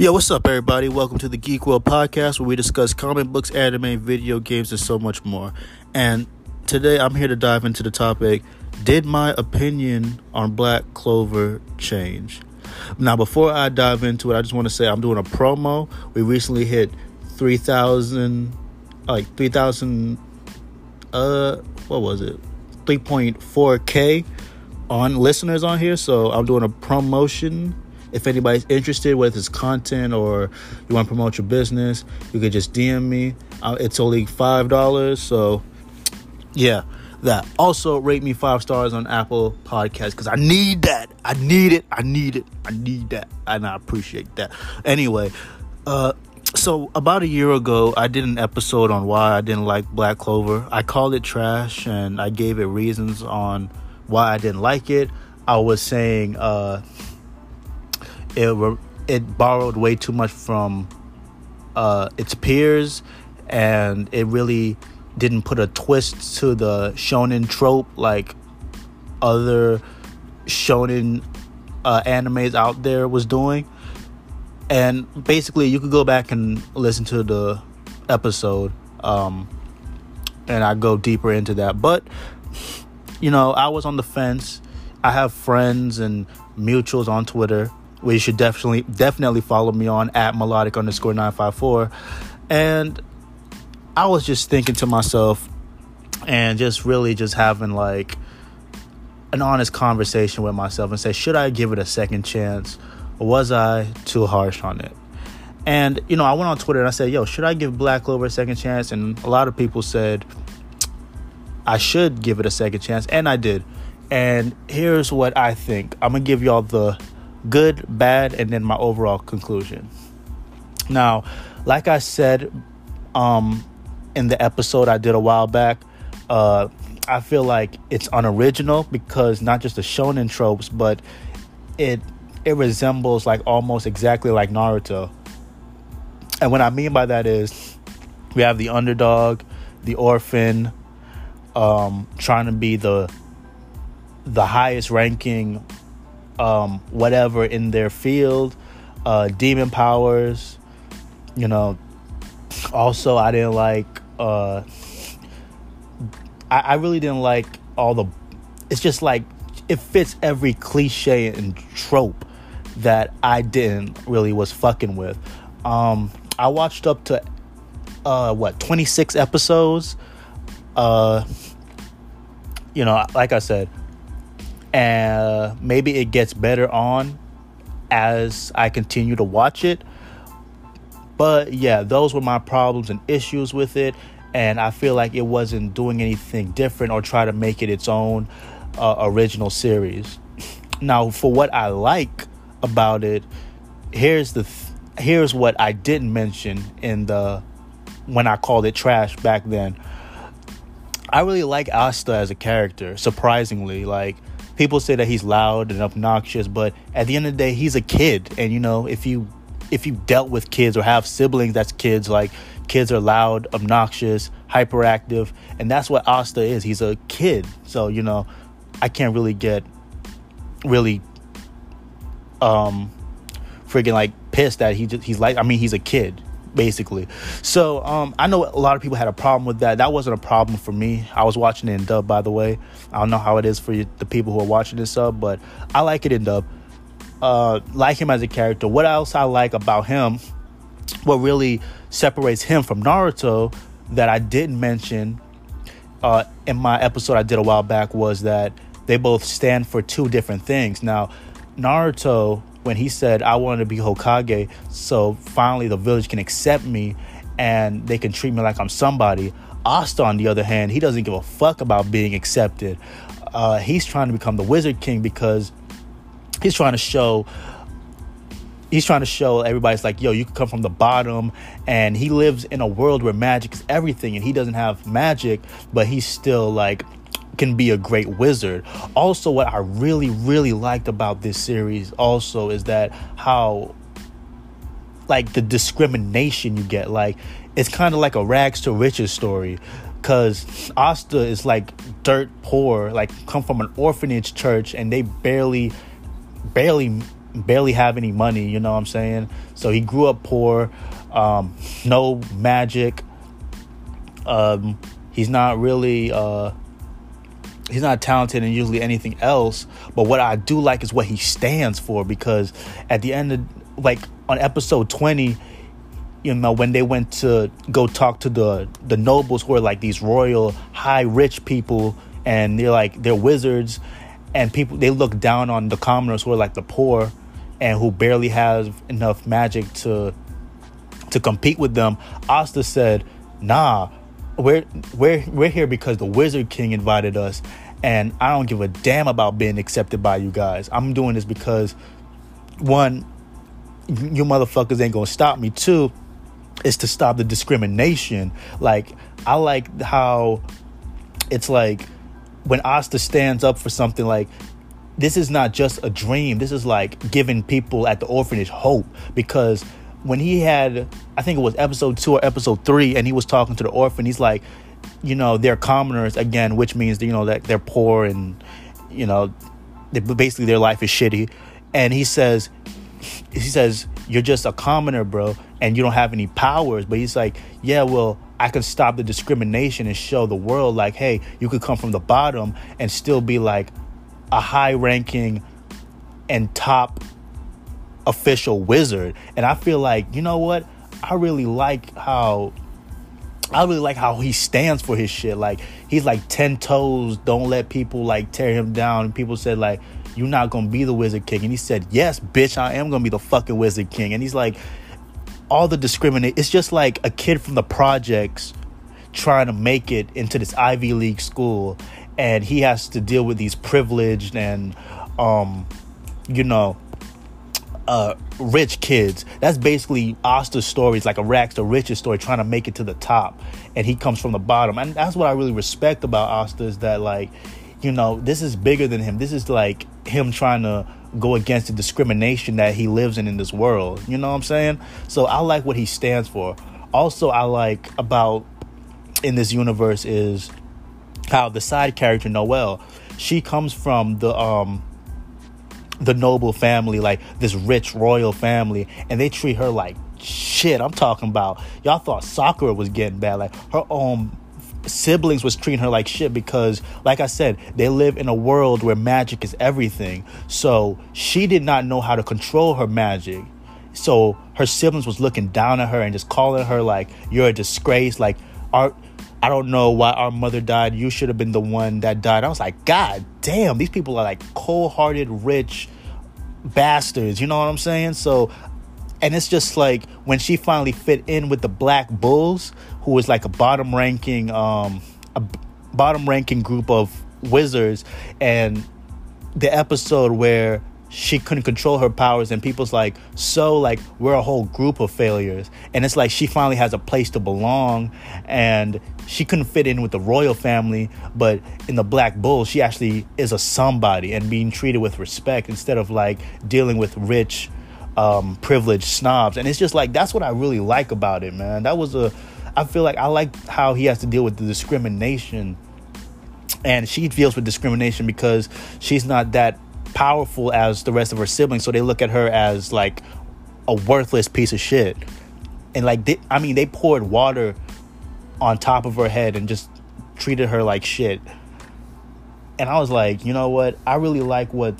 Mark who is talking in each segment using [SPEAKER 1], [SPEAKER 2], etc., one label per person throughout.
[SPEAKER 1] Yo, what's up, everybody? Welcome to the Geek World Podcast, where we discuss comic books, anime, video games, and so much more. And today, I'm here to dive into the topic: Did my opinion on Black Clover change? Now, before I dive into it, I just want to say I'm doing a promo. We recently hit three thousand, like three thousand. Uh, what was it? Three point four k on listeners on here. So I'm doing a promotion if anybody's interested, whether it's content or you want to promote your business, you could just DM me. Uh, it's only five dollars, so yeah, that. Also, rate me five stars on Apple Podcasts because I need that. I need it. I need it. I need that, and I appreciate that. Anyway, uh, so about a year ago, I did an episode on why I didn't like Black Clover. I called it trash, and I gave it reasons on why I didn't like it. I was saying. Uh, it it borrowed way too much from uh, its peers, and it really didn't put a twist to the shonen trope like other shonen uh, animes out there was doing. And basically, you could go back and listen to the episode, um, and I go deeper into that. But you know, I was on the fence. I have friends and mutuals on Twitter where you should definitely definitely follow me on at melodic underscore 954 and i was just thinking to myself and just really just having like an honest conversation with myself and say should i give it a second chance? Or was i too harsh on it? And you know i went on twitter and i said yo should i give black clover a second chance? And a lot of people said i should give it a second chance and i did. And here's what i think. I'm gonna give y'all the good, bad, and then my overall conclusion. Now, like I said um, in the episode I did a while back, uh, I feel like it's unoriginal because not just the shonen tropes, but it it resembles like almost exactly like Naruto. And what I mean by that is we have the underdog, the orphan, um, trying to be the the highest ranking um, whatever in their field, uh, demon powers. You know, also I didn't like. Uh, I, I really didn't like all the. It's just like it fits every cliche and trope that I didn't really was fucking with. Um, I watched up to uh, what 26 episodes. Uh, you know, like I said, and maybe it gets better on as I continue to watch it. But yeah, those were my problems and issues with it, and I feel like it wasn't doing anything different or try to make it its own uh, original series. Now, for what I like about it, here's the th- here's what I didn't mention in the when I called it trash back then. I really like Asta as a character, surprisingly. Like people say that he's loud and obnoxious, but at the end of the day, he's a kid. And you know, if you if you dealt with kids or have siblings that's kids, like kids are loud, obnoxious, hyperactive, and that's what Asta is. He's a kid. So, you know, I can't really get really um freaking like pissed that he just he's like I mean he's a kid basically. So um, I know a lot of people had a problem with that. That wasn't a problem for me. I was watching it in dub, by the way. I don't know how it is for you, the people who are watching this sub, but I like it in dub. Uh, like him as a character. What else I like about him? What really separates him from Naruto that I didn't mention uh, in my episode I did a while back was that they both stand for two different things. Now, Naruto when he said, I want to be Hokage, so finally the village can accept me and they can treat me like I'm somebody. Asta, on the other hand, he doesn't give a fuck about being accepted. Uh, he's trying to become the Wizard King because he's trying to show he's trying to show everybody's like, yo, you can come from the bottom. And he lives in a world where magic is everything, and he doesn't have magic, but he's still like can be a great wizard. Also, what I really, really liked about this series also is that how like the discrimination you get. Like it's kind of like a rags to riches story. Cause Asta is like dirt poor, like come from an orphanage church and they barely barely barely have any money, you know what I'm saying? So he grew up poor, um, no magic. Um, he's not really uh, he's not talented in usually anything else. But what I do like is what he stands for because at the end of like on episode 20 you know when they went to go talk to the the nobles who are like these royal high rich people and they're like they're wizards and people they look down on the commoners who are like the poor and who barely have enough magic to to compete with them asta said nah we're we're we're here because the wizard king invited us and i don't give a damn about being accepted by you guys. I'm doing this because one you motherfuckers ain't gonna stop me. Two is to stop the discrimination. Like i like how it's like when Asta stands up for something like this is not just a dream. This is like giving people at the orphanage hope because when he had I think it was episode 2 or episode 3 and he was talking to the orphan he's like you know they're commoners again which means you know that they're poor and you know they, basically their life is shitty and he says he says you're just a commoner bro and you don't have any powers but he's like yeah well I can stop the discrimination and show the world like, hey, you could come from the bottom and still be like a high ranking and top official wizard. And I feel like, you know what? I really like how I really like how he stands for his shit. Like he's like ten toes, don't let people like tear him down. And people said like, You're not gonna be the Wizard King. And he said, Yes, bitch, I am gonna be the fucking Wizard King. And he's like, all the discriminate. It's just like a kid from the projects trying to make it into this Ivy League school, and he has to deal with these privileged and, um, you know, uh, rich kids. That's basically Asta's story. It's like a rags to riches story, trying to make it to the top, and he comes from the bottom. And that's what I really respect about Asta is that like, you know, this is bigger than him. This is like him trying to go against the discrimination that he lives in in this world. You know what I'm saying? So I like what he stands for. Also, I like about in this universe is how the side character Noelle, she comes from the um the noble family, like this rich royal family, and they treat her like shit. I'm talking about y'all thought Sakura was getting bad, like her own siblings was treating her like shit because like i said they live in a world where magic is everything. So she did not know how to control her magic. So her siblings was looking down at her and just calling her like you're a disgrace. Like our i don't know why our mother died. You should have been the one that died. I was like god damn these people are like cold-hearted rich bastards. You know what i'm saying? So and it's just like when she finally fit in with the black bulls who was like a bottom ranking um a bottom ranking group of wizards and the episode where she couldn't control her powers and people's like so like we're a whole group of failures. And it's like she finally has a place to belong and she couldn't fit in with the royal family but in the black bull she actually is a somebody and being treated with respect instead of like dealing with rich um privileged snobs. And it's just like that's what i really like about it man. That was a I feel like I like how he has to deal with the discrimination. And she deals with discrimination because she's not that powerful as the rest of her siblings. So they look at her as like a worthless piece of shit. And like, they, I mean, they poured water on top of her head and just treated her like shit. And I was like, you know what? I really like what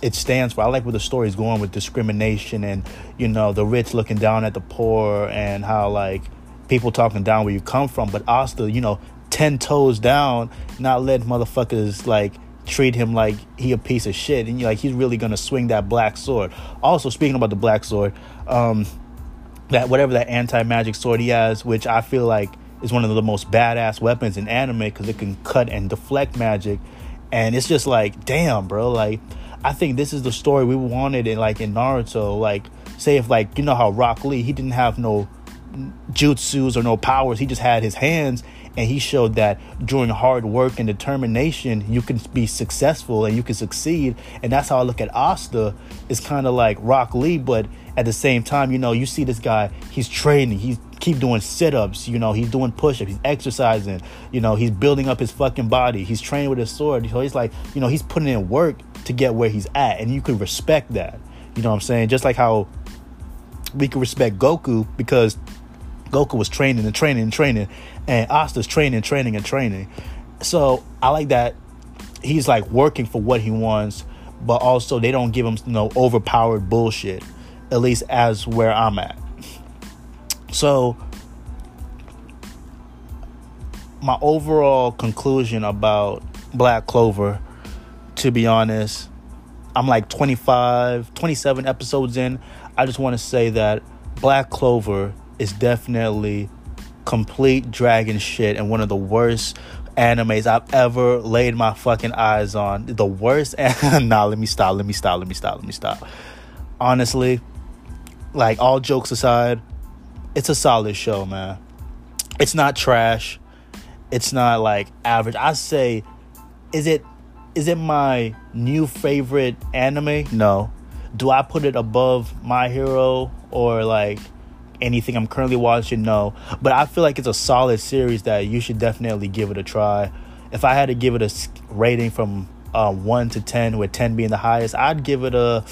[SPEAKER 1] it stands for. I like where the story's going with discrimination and, you know, the rich looking down at the poor and how, like, people talking down where you come from, but Asta, you know, ten toes down, not letting motherfuckers like treat him like he a piece of shit, and you like he's really gonna swing that black sword. Also, speaking about the black sword, um, that whatever that anti magic sword he has, which I feel like is one of the most badass weapons in anime because it can cut and deflect magic, and it's just like, damn, bro, like. I think this is the story we wanted in like in Naruto. Like, say if like you know how Rock Lee he didn't have no jutsus or no powers. He just had his hands, and he showed that during hard work and determination, you can be successful and you can succeed. And that's how I look at Asta. It's kind of like Rock Lee, but at the same time, you know, you see this guy. He's training. He's keep doing sit-ups. You know, he's doing push-ups. He's exercising. You know, he's building up his fucking body. He's training with his sword. So he's like, you know, he's putting in work to get where he's at, and you can respect that. You know what I'm saying? Just like how we can respect Goku because Goku was training and training and training, and Asta's training, training, and training. So I like that he's like working for what he wants, but also they don't give him you no know, overpowered bullshit. At least as where I'm at. So my overall conclusion about Black Clover, to be honest, I'm like 25, 27 episodes in. I just want to say that Black Clover is definitely complete dragon shit and one of the worst animes I've ever laid my fucking eyes on. The worst. nah, let me stop. Let me stop. Let me stop. Let me stop. Honestly, like all jokes aside, it's a solid show, man. It's not trash. It's not like average. I say, is it is it my new favorite anime? No. Do I put it above My Hero or like anything I'm currently watching? No. But I feel like it's a solid series that you should definitely give it a try. If I had to give it a rating from uh, 1 to 10, with 10 being the highest, I'd give it a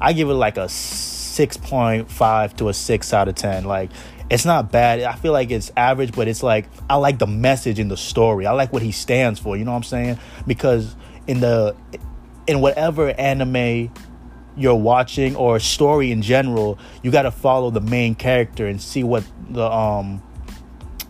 [SPEAKER 1] I give it like a 6.5 to a 6 out of 10. Like it's not bad. I feel like it's average, but it's like I like the message in the story. I like what he stands for, you know what I'm saying? Because in the in whatever anime you're watching or a story in general, you got to follow the main character and see what the um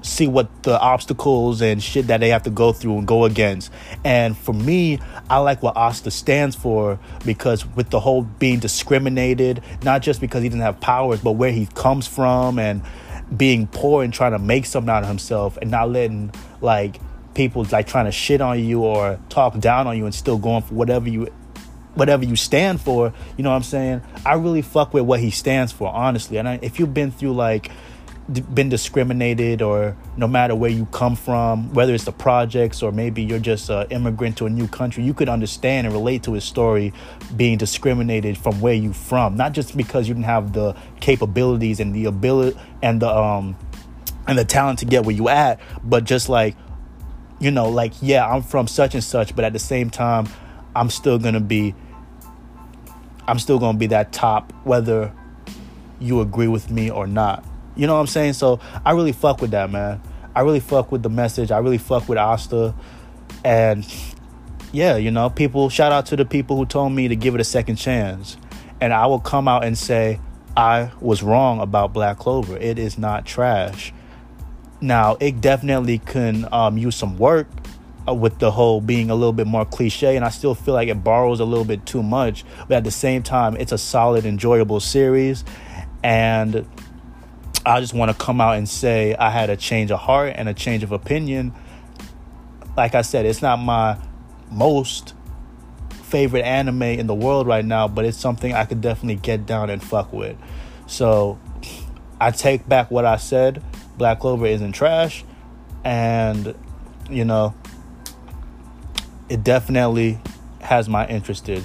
[SPEAKER 1] see what the obstacles and shit that they have to go through and go against. And for me, I like what Asta stands for because with the whole being discriminated, not just because he doesn't have powers, but where he comes from and being poor and trying to make something out of himself and not letting like people like trying to shit on you or talk down on you and still going for whatever you whatever you stand for you know what i'm saying? I really fuck with what he stands for honestly. And I, if you've been through like been discriminated or no matter where you come from whether it's the projects or maybe you're just an immigrant to a new country you could understand and relate to his story being discriminated from where you from. Not just because you didn't have the capabilities and the ability and the um and the talent to get where you at but just like you know, like, yeah, I'm from such and such, but at the same time, I'm still gonna be I'm still gonna be that top whether you agree with me or not. You know what I'm saying? So I really fuck with that, man. I really fuck with the message. I really fuck with Asta. And yeah, you know, people shout out to the people who told me to give it a second chance. And I will come out and say I was wrong about Black Clover. It is not trash. Now, it definitely can um, use some work Uh, with the whole being a little bit more cliche, and I still feel like it borrows a little bit too much. But at the same time, it's a solid, enjoyable series, and I just want to come out and say I had a change of heart and a change of opinion. Like I said, it's not my most favorite anime in the world right now, but it's something I could definitely get down and fuck with. So I take back what I said. Black Clover isn't trash, and you know, it definitely has my interested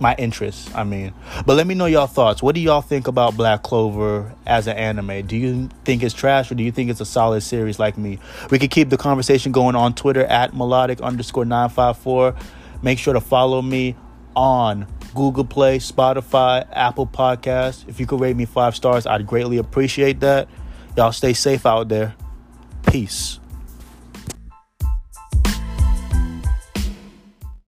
[SPEAKER 1] my interest, I mean. But let me know y'all thoughts. What do y'all think about Black Clover as an anime? Do you think it's trash or do you think it's a solid series like me? We can keep the conversation going on Twitter at melodic underscore 954. Make sure to follow me on Google Play, Spotify, Apple Podcasts. If you could rate me five stars, I'd greatly appreciate that. Y'all stay safe out there. Peace.